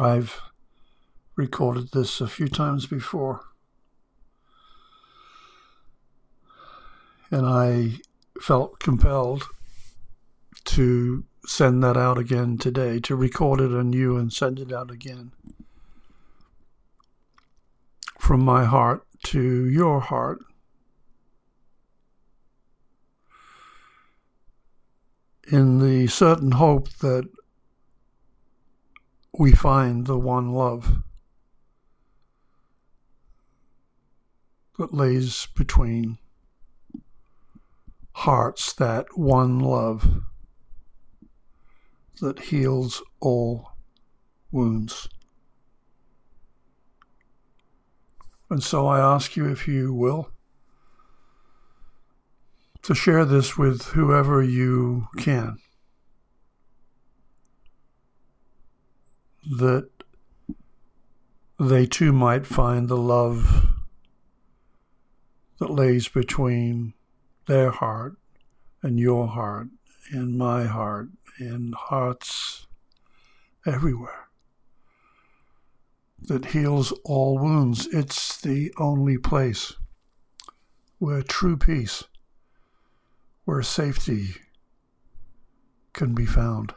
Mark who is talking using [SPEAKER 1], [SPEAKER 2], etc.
[SPEAKER 1] I've recorded this a few times before. And I felt compelled to send that out again today, to record it anew and send it out again. From my heart to your heart. In the certain hope that we find the one love that lays between hearts, that one love that heals all wounds. And so I ask you, if you will, to share this with whoever you can. That they too might find the love that lays between their heart and your heart and my heart and hearts everywhere that heals all wounds. It's the only place where true peace, where safety can be found.